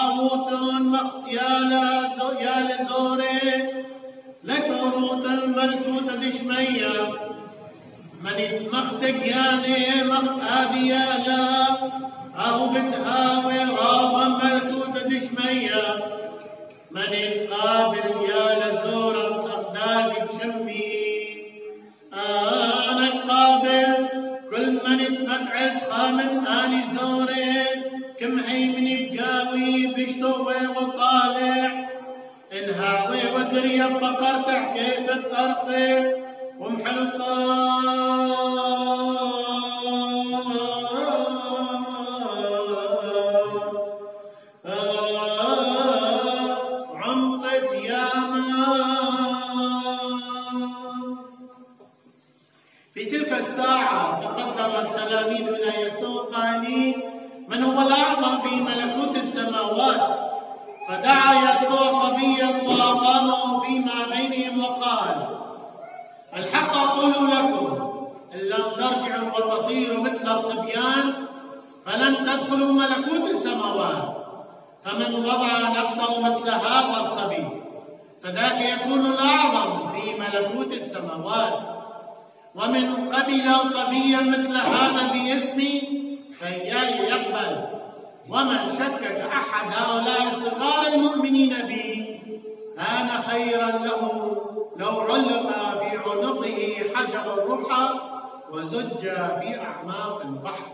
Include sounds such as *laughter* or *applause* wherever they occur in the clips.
طاغوت مخ... يا لزو... يا لزوري لتوروت الملكوت بشمية من مختك يعني مخ هذه لا أو بتهاوي رابا ملكوت بشمية من القابل يا لزور الأقدار بشمي أنا القابل كل من متعز خامن آني زوري. كم هي من بقاوي بشتوي وطالع. انهاوي ودري بقرتع كيف تأرخي ومحلقة. صبيا مثل هذا باسمي فإياي يقبل. ومن شكك أحد هؤلاء الصغار المؤمنين بي كان خيرا له لو علق في عنقه حجر الرحى وزج في أعماق البحر.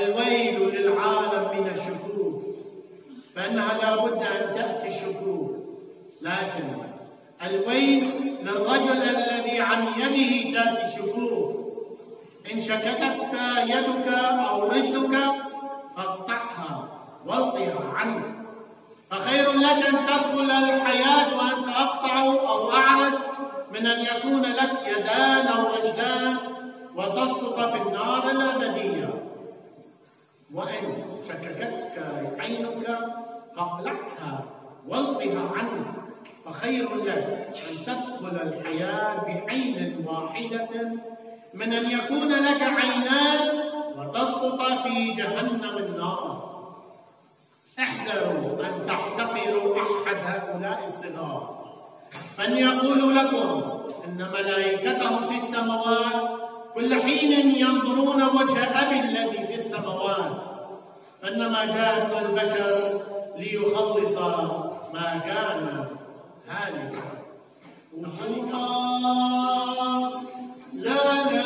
الويل للعالم من الشكوك فإنها لا بد أن تأتي الشكوك لكن الويل للرجل الذي عن يده تأتي الشكوك إن شككت يدك أو رجلك فاقطعها والقها عنك فخير لك أن تدخل الحياة وأنت أقطع أو أعرج من أن يكون لك يدان أو رجلان وتسقط في النار الأبدية وإن شككتك عينك فاقلعها والقها عنك فخير لك أن تدخل الحياة بعين واحدة من أن يكون لك عينان وتسقط في جهنم النار. احذروا أن تحتقروا أحد هؤلاء الصغار. فليقولوا لكم أن ملائكتهم في السماوات كل حين ينظرون وجه أبي الذي في السماوات فإنما جاء البشر ليخلص ما كان هالكا. وخلقا لا لا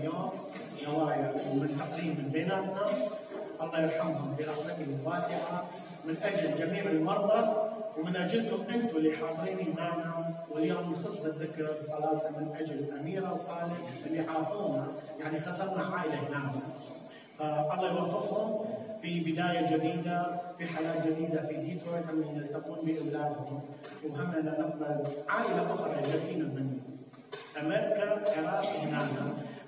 اليوم يوايا من تقريبا بيناتنا الله يرحمهم برحمته الواسعة من أجل جميع المرضى ومن أجلكم أنتم اللي حاضرين معنا واليوم نخص الذكر صلاه من أجل اميره وخالد اللي عافونا يعني خسرنا عائلة هنا فالله يوفقهم في بداية جديدة في حياة جديدة في ديترويت هم يلتقون بأولادهم. وهم نقبل عائلة أخرى جايين من أمريكا العراق هنا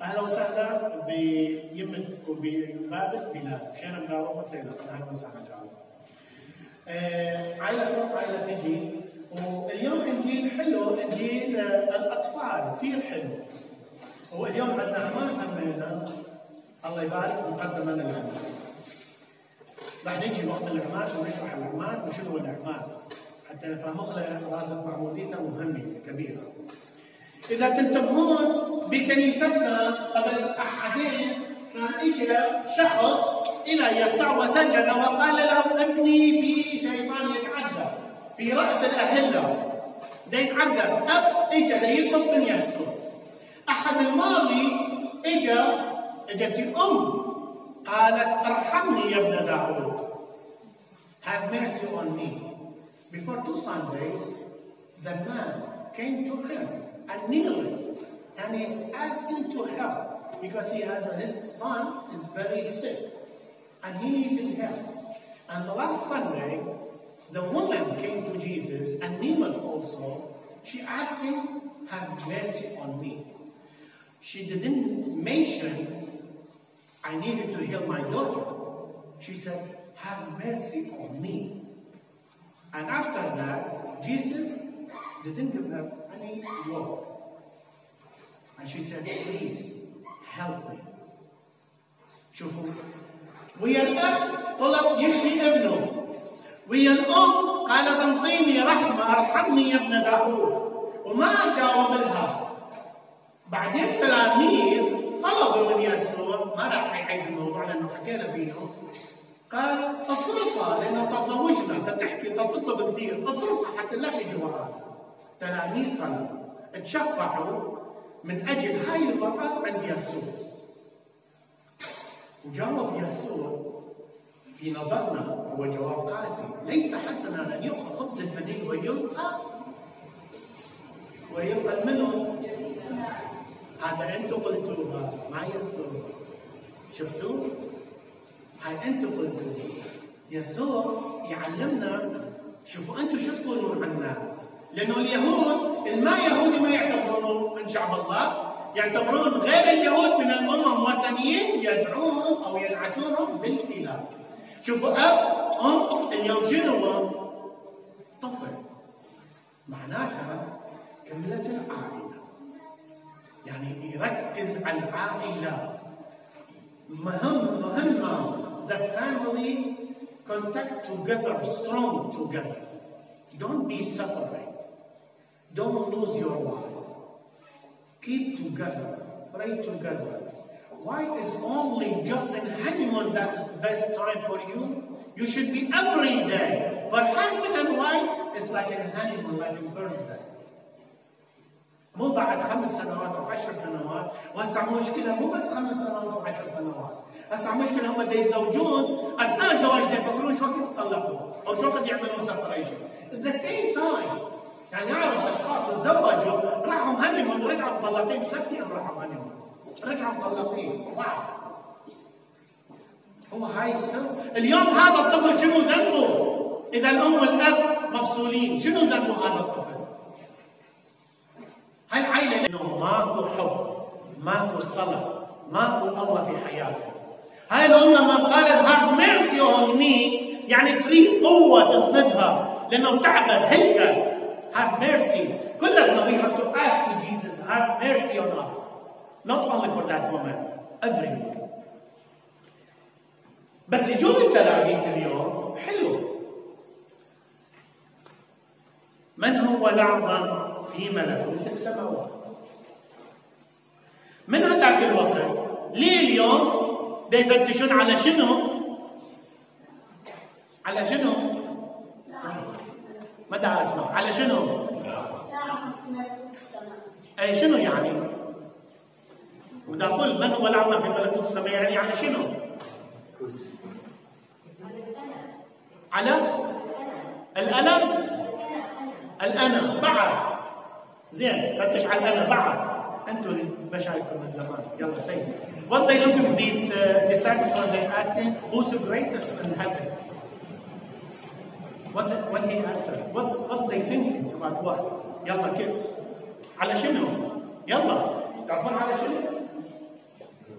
أهلا وسهلا بيمة وببابل بلاد مشينا مقاومة أهلا وسهلا آه، عائلة عائلة تجي. واليوم انجيل حلو انجيل آه، الأطفال كثير حلو. واليوم عندنا اعمال همينا. الله يبارك مقدما الاعمال راح نجي وقت الإعمال ونشرح الإعمال وشنو الإعمال. حتى نفهم راسة معموديتنا مهمة كبيرة إذا تنتبهون بكنيستنا قبل أحدين كان إجى شخص إلى يسوع وسجد وقال له أبني في شيطان يتعذب في رأس الأهلة. ده يتعذب أب إجى يطلب من يسوع. أحد الماضي إجى إجت أم قالت أرحمني يا ابن داود. Have mercy on me. Before two Sundays the man came to him and kneeling and he's asking to help because he has his son is very sick and he needs help. And the last Sunday, the woman came to Jesus and kneeled also. She asked him, Have mercy on me. She didn't mention, I needed to heal my daughter. She said, Have mercy on me. And after that, Jesus didn't give her any word. And she said, Please help me. شوفوا ويا الاب طلب يشفي ابنه ويا الام قالت انطيني رحمة أرحمني يا ابن داوود وما جاوب لها بعدين التلاميذ طلبوا من يسوع ما راح يعيد الموضوع لأنه حكينا فيه قال أصرفها لأنه تزوجنا تحكي تطلب كثير. أصرفها حتى لا تجي وراها تلاميذ طلبوا. تشفعوا من أجل هاي المراه عند يسوع. وجاوب يسوع في نظرنا هو جواب قاسي. ليس حسنا أن يؤخذ خبز البديل ويلقى ويلقى منه هذا أنتم قلتوها مع يسوع. شفتوا؟ هاي أنتم قلتوا يسوع يعلمنا شوفوا أنتم شو تقولون عن الناس. لأنه اليهود الما يهودي ما يعتبرون من شعب الله يعتبرون غير اليهود من الأمم وثنيين يدعوهم أو يلعنونهم بالكلاب. شوفوا أب أم اليوم شنو طفل. معناتها كملت العائلة. يعني يركز على العائلة. مهم مهمه the family contact together strong together. Don't be separate. don't lose your wife Keep together. Pray together. Why is only just in honeymoon that is best time for you? You should be every day. For husband and wife, it's like a honeymoon, like a birthday. مو بعد خمس سنوات او عشر سنوات وهسه مشكله مو بس خمس سنوات او عشر سنوات هسه مشكله هم دا يتزوجون اثناء الزواج دا يفكرون شو وقت يتطلقوا او شو وقت يعملون سبريشن at the same time يعني اعرف اشخاص تزوجوا راحوا honeymoon ورجعوا مطلقين. ثلاث أيام راحوا honeymoon رجعوا مطلقين. wow. هو هاي السر. اليوم هذا الطفل شنو ذنبه؟ إذا الأم والأب مفصولين شنو ذنبه هذا الطفل؟ هاي العائله إنه ماكو حب ماكو صلاة ماكو الله في حياته. هاي الام لما قالت have mercy on me يعني تريد قوة تسندها لأنه تعبت هيك have mercy. كلنا we have to ask to Jesus, have mercy on us. Not only for that woman, everyone. بس يجون التلاميذ اليوم حلو من هو الأعظم في ملكوت السماوات من هذاك الوقت ليه اليوم بيفتشون على شنو على شنو مدى اسمع على شنو؟ أي شنو يعني؟ وده قل من هو الاعظم في ملكوت السماء؟ يعني على شنو؟ على الألم؟ الأنا. بعد. زين فتش على الأنا. بعد. أنتم مشايخكم من زمان. يلا سيد. What they look at these uh, disciples when they asked him, who's the greatest in heaven? What, what he answered? What's, what's they thinking about what? يلا kids على شنو؟ يلا تعرفون على شنو؟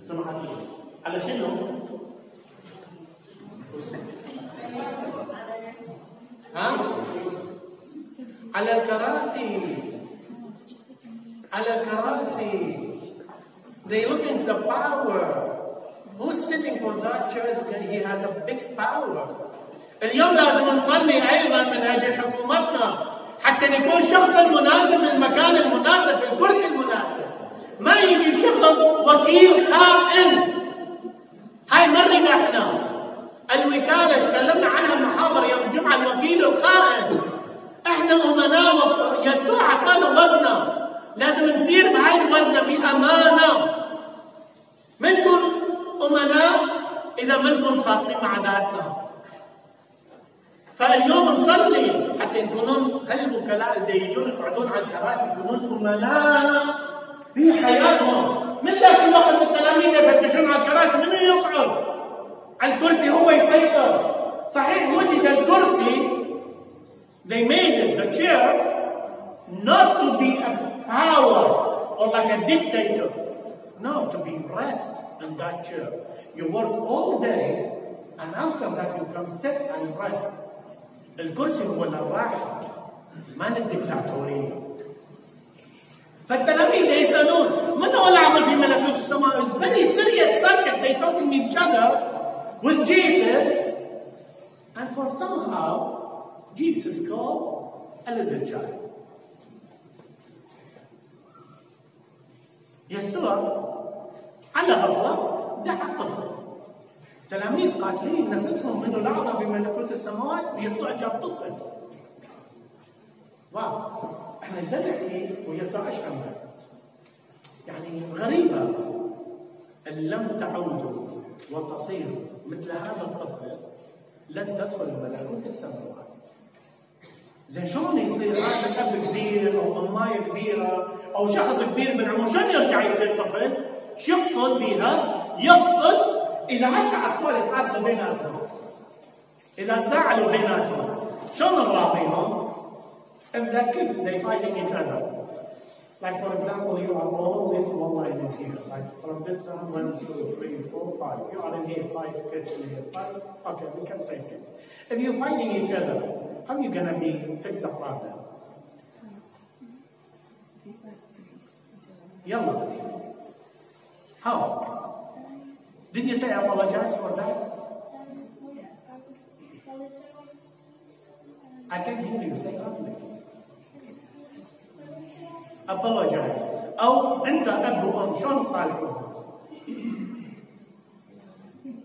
سمعت على شنو؟ ها؟ على الكراسي على الكراسي they look at the power who's sitting for that chair he has a big power اليوم لازم نصلي أيضا من أجل حكومتنا حتى نكون شخص المناسب في المكان المناسب في الكرسي المناسب. ما يجي شخص وكيل خائن. هاي مرنا إحنا. الوكالة تكلمنا عنها محاضرة يوم الجمعة الوكيل الخائن. إحنا أمناء يسوع اعطانا وزنه لازم نسير بهاي الوزنه بأمانة. منكم أمناء إذا منكم صادقين مع ذاتنا. فاليوم نصلي حتى يكونون هالوكلاء اللي يجون يقعدون على الكراسي يكونون امناء في حياتهم. من ذاك الوقت التلاميذ يفتشون على الكراسي من يقعد؟ على الكرسي هو يسيطر. صحيح وجد الكرسي. They made it. The chair not to be a power or like a dictator. No to be rest in that chair. You work all day and after that you come sit and rest. الكرسي هو للراحة ما للدكتاتورية فالتلاميذ يسألون من هو الأعظم في ملكوت السماء؟ It's very serious subject. They talking to each other with Jesus. And for somehow, Jesus called a little child. يسوع على غفلة دعا تلاميذ قاتلين نفسهم منه الأعظم في ملكوت السماوات ويسوع جاب طفل واو إحنا إيش نحكي ويسوع إيش عمل؟ يعني غريبة إن لم تعودوا وتصيروا مثل هذا الطفل لن تدخل ملكوت السماوات زين شلون يصير هذا اب كبير أو امايه كبيرة أو شخص كبير من عمره شلون يرجع يصير طفل؟ شو يقصد بها؟ يقصد اذا هسه اطفال يتعارضوا بيناتهم اذا تزاعلوا بيناتهم شلون نراضيهم؟ If they're kids, they fighting each other. Like for example, you are all this one line in here. Like from this one, one, two, three, four, five. You are in here, five kids in here. Five. Okay, we can say kids. If you're fighting each other, how are you gonna be fix the problem? Yalla. How? Did you say apologize for that? I can't hear you. Say loudly. apologize أو انت اب وام شلون تصالحهم؟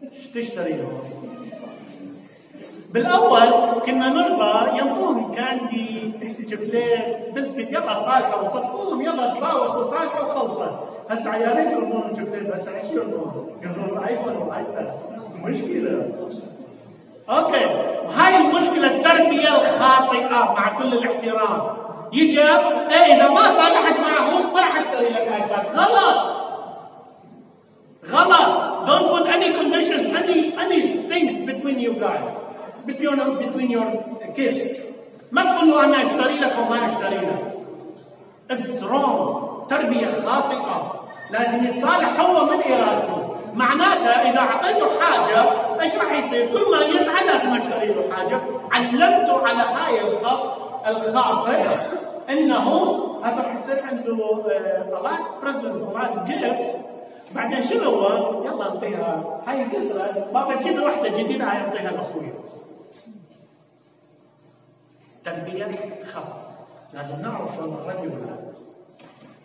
إيش تشتري؟ بالأول كنا نرضى ينطون كاندي شوكليت بسكت يلا صالحة وصفوهم يلا تراوسوا صالحة وخلصت هسه عيالين يرضون شوكليت هسه إيش يرضون؟ يرضون الايفون والايباد مشكله okay. وهاي المشكلة التربية الخاطئة مع كل الاحترام. يجي إيه إذا ما صالحت معهم ما راح أشتري لك ايباد غلط. غلط. Don't put any conditions any any things between you guys. Between between your kids. ما تقول له أنا أشتري لك وما أشتري لك. It's wrong. تربيه خاطئة. لازم يتصالح هو من ارادته معناته إذا أعطيته حاجة إيش راح يصير؟ كل ما يزعل لازم أشتري له حاجة. علمته على هاي الخط الخاطئ إنه هذا راح يصير عنده طلعت presents طلعت gift بعدين شنو هو؟ يلا أعطيها. هاي انكسرت بابا تجيب لي وحده جديدة هاي أعطيها لأخوي. تربية خطا لازم نعرف شلون نربي اولادنا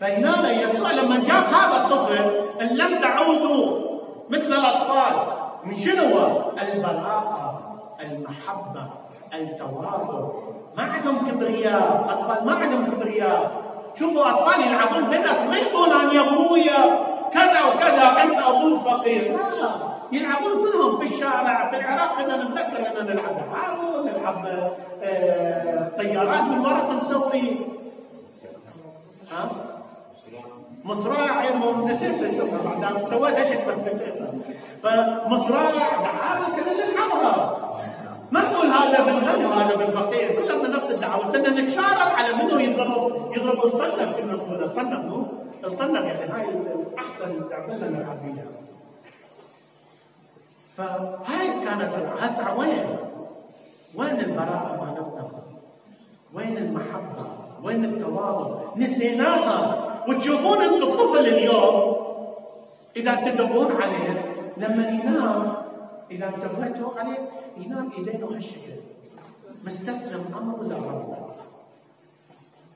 فهنا يسوع لما جاب هذا الطفل إن لم تعودوا مثل الأطفال من شنو؟ البراءه المحبة التواضع. ما عندهم كبرياء. أطفال ما عندهم كبرياء. شوفوا أطفال يلعبون بيناتهم. ما يقول أنا يا ابويا كذا وكذا انت أبوك فقير. لا يلعبون كلهم في الشارع في العراق. كنا نتذكر ان نلعب دعابه نلعب آه طيارات من ورق نسوي مصراع نسيت اسمها بعد. سويتها شيء بس نسيتها فمصراع دعابه كنا نلعبها. ما نقول هذا بالغني وهذا بالفقير كلنا نفس الدعوه كنا نتشارك على منو يضرب يضرب الطنب. كنا نقول الطنب مو الطنب يعني هاي الأحسن تعملنا نلعب بيها فهاي كانت هسه وين؟ وين البراءة مالتنا؟ وين المحبة؟ وين التواضع؟ نسيناها. وتشوفون أنتم الطفل اليوم. إذا تدورون عليه لما ينام إذا انتبهتوا عليه ينام إيدينه هالشكل مستسلم أمر لربه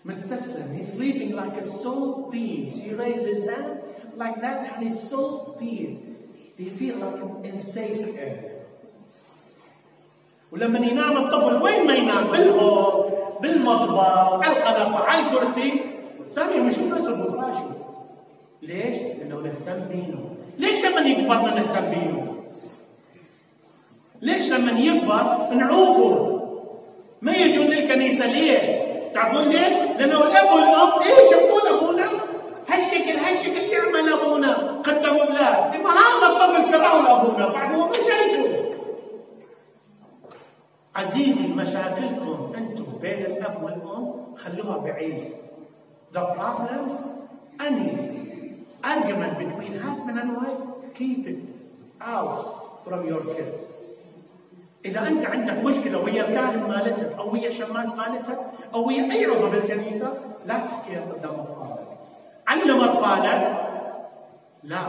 مستسلم. He's sleeping like a soul peace he raises his hand like that and he's so peace they feel like in safe area ولما ينام الطفل وين ما ينام؟ بالهول بالمطبخ على القناة على الكرسي. ثاني مش نفسه بفراشه ليش؟ لأنه نهتم بينه ليش لما يكبرنا نهتم بينه؟ ليش لما يكبر نعوفه؟ ما يجون للكنيسة ليش؟ تعرفون ليش؟ لأنه الأب والأم إيه شفتون أبونا؟ هالشكل هالشكل يعمل أبونا قدام أولاد، ما هذا الطفل كرهه لابونا بعد هو ما. عزيزي مشاكلكم أنتم بين الأب والأم خلوها بعيد. The problems, any argument between husband and wife, keep it out from your kids. إذا أنت عندك مشكلة ويا الكاهن مالتك أو ويا الشماس مالتك أو ويا أي عضو بالكنيسة لا تحكيها قدام أطفالك. علم أطفالك. لا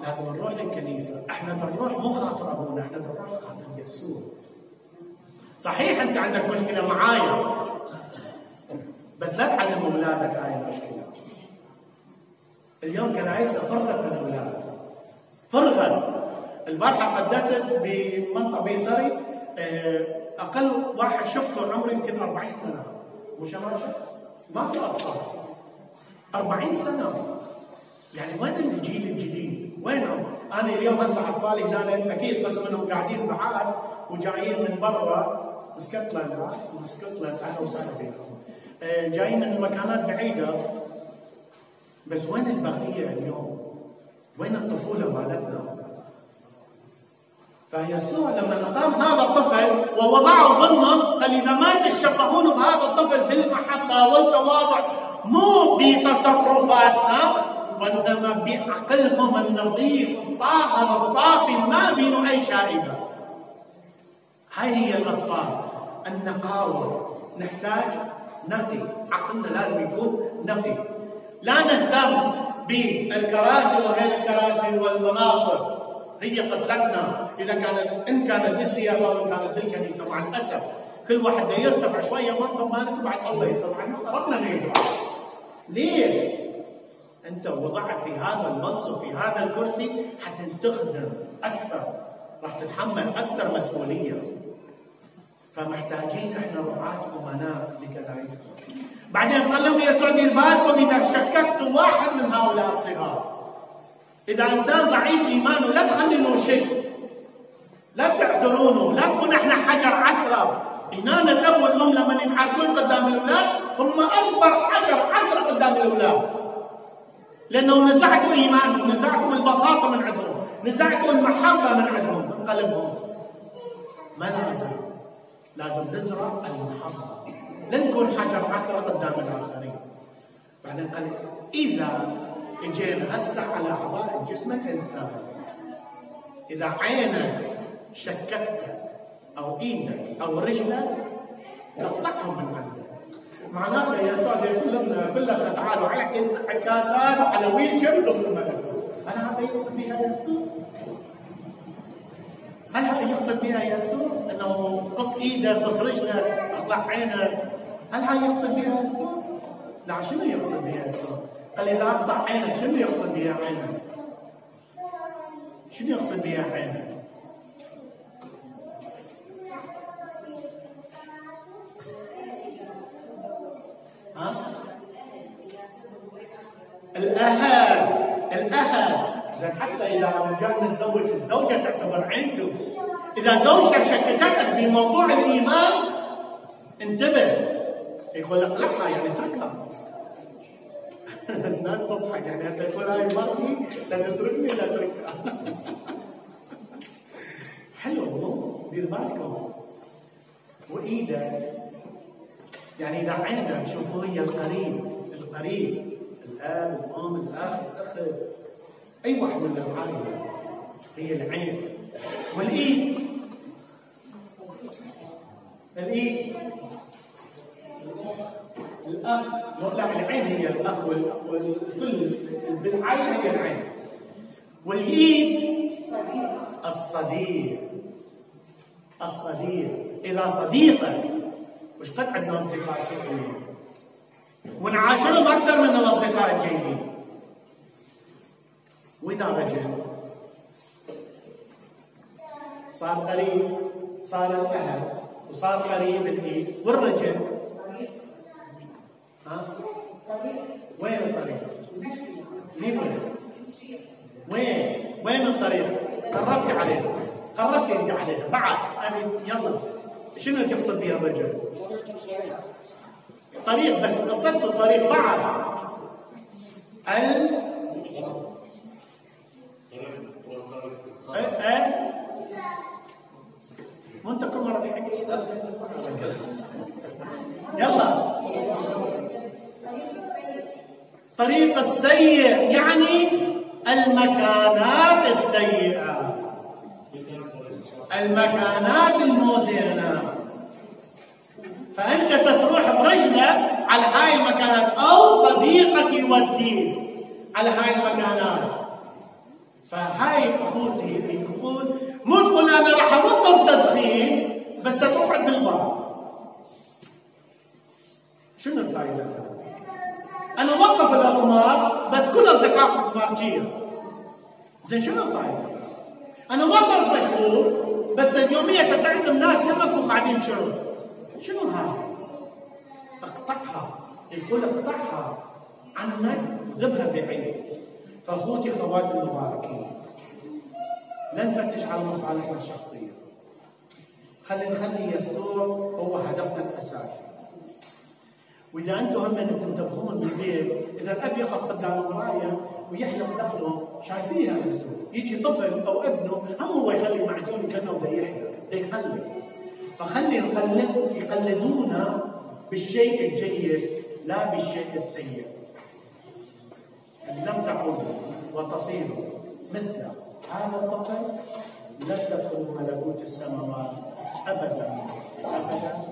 لازم نروح للكنيسة، إحنا بنروح مو خاطر أبونا، إحنا بنروح خاطر يسوع. صحيح أنت عندك مشكلة معايا. بس لا تعلم أولادك هاي المشكلة. اليوم كنايسنا فرغت من الأولاد. فرغت البارحة قدست بمنطقة بيسري آه، أقل واحد شفته عمره يمكن 40 سنة مش ما في أطفال 40 سنة يعني وين الجيل الجديد؟ وينهم؟ أنا اليوم هسه أطفالي هنا أكيد قسم منهم قاعدين بعاد وجايين من برا اسكتلند اسكتلند أهلا وسهلا آه، جايين من مكانات بعيدة. بس وين البقية اليوم؟ وين الطفولة مالتنا؟ فيسوع لما أقام هذا الطفل ووضعه بالنص قال إذا ما تشبهون بهذا الطفل بالمحبة والتواضع مو بتصرفاتنا وإنما بعقلهم النظيف الطاهر الصافي ما بينه أي شائبة هاي هي الأطفال. النقاوة. نحتاج نقي عقلنا لازم يكون نقي لا نهتم بالكراسي وغير الكراسي والمناصب. هي قتلتنا. إذا كانت إن كانت بالسياسة أو كانت بالكنيسة مع الأسف. كل واحد يرتفع شوية منصب مالته بعد الله يسمع. ربنا يجمع ليش؟ أنت وضعت في هذا المنصب في هذا الكرسي حتى تخدم أكثر. راح تتحمل أكثر مسؤولية. فمحتاجين إحنا رعاة أمناء لكنائسنا بعدين قال لهم يسوع دير بالكم إذا شككت واحد من هؤلاء الصغار. إذا إنسان ضعيف إيمانه لا تخلينه شيء. لا تعذرونه. لا تكون إحنا حجر عثرة. إيمان الأب والأم لما ينعكون قدام الأولاد هم أكبر حجر عثرة قدام الأولاد. لأنه نزعتوا إيمانهم نزعتوا البساطة من عندهم نزعتوا المحبة من عندهم. من قلبهم ما لازم لازم نزرع المحبة. لا نكون حجر عثرة قدام الآخرين. بعدين قال إذا اجينا هسه على أعضاء الجسم الإنسان إذا عينك شككت أو إيدك أو رجلك تقطعهم من عندك معناته يا سادة كلنا كلنا تعالوا على كاسات على ويل شير هل هذا يقصد بها يسوع؟ يقصد بها يسوع؟ انه قص إيدك قص رجلك اقطع عينك هل هذا يقصد بها يسوع؟ لا شنو يقصد بها يسوع؟ قال إذا أقطع عينك شنو يقصد بها عينك؟ شنو يقصد بها عينك؟ بموضوع الإيمان انتبه. يقول اقلعها يعني اتركها. *laughs* الناس تضحك يعني هسه يقول هاي مرتي لا تتركني لا أتركها. *laughs* حلو مو دير بالكم وإيدك يعني إذا عندك شوفوا هي القريب القريب الآب الأم الأخ الاخ أي واحد من العائله هي العين. والإيد الاخ والكل بالعين هي العين. والإيد الصديق. الصديق. إذا صديقك وش قد عندنا أصدقاء سوء ونعاشرهم أكثر من الأصدقاء الجيدين. وإذا رجل صار قريب صار الاهل وصار قريب الإيد والرجل ها وين الطريق؟ مين وين؟ وين؟ وين الطريق؟ قربتي عليه قربتي انت عليها بعد. أنا يلا. شنو تقصد بها الرجل؟ طريق بس. قصدت الطريق بعد. ال وانت كل مرة تحكي يلا. طريق السيء يعني المكانات السيئة. المكانات الموزنه فأنت تروح برجلك على هاي المكانات أو صديقك يوديك على هاي المكانات. فهاي اخوتي يقول مو تقول أنا راح أوقف تدخين بس تروح بالبر شنو الفائدة؟ أنا اوقف القمار بس كل اصدقائي قمارجيه زين شنو الفائده أنا اوقف بشوف بس اليوميه تعزم ناس يمك وقاعدين شرب شنو؟ هذا؟ اقطعها. يقول اقطعها. عنك ذبها بعيد فأخوتي خواتي المباركين لا نفتش على مصالحنا الشخصية. خلي نخلي يسوع هو هدفنا الأساسي. وإذا أنتم هم انكم تنتبهون بالبيت إذا الأب يقف قدام المراية ويحلق ذقنه شايفيها أنتم يجي طفل أو ابنه هم هو يخلي معجون كأنه بده يحلق يقلد فخلي نقلد يقلدونا بالشيء الجيد لا بالشيء السيء. لم تعودوا وتصيروا مثل هذا الطفل لن تدخلوا ملكوت السماوات ابدا. ابدا.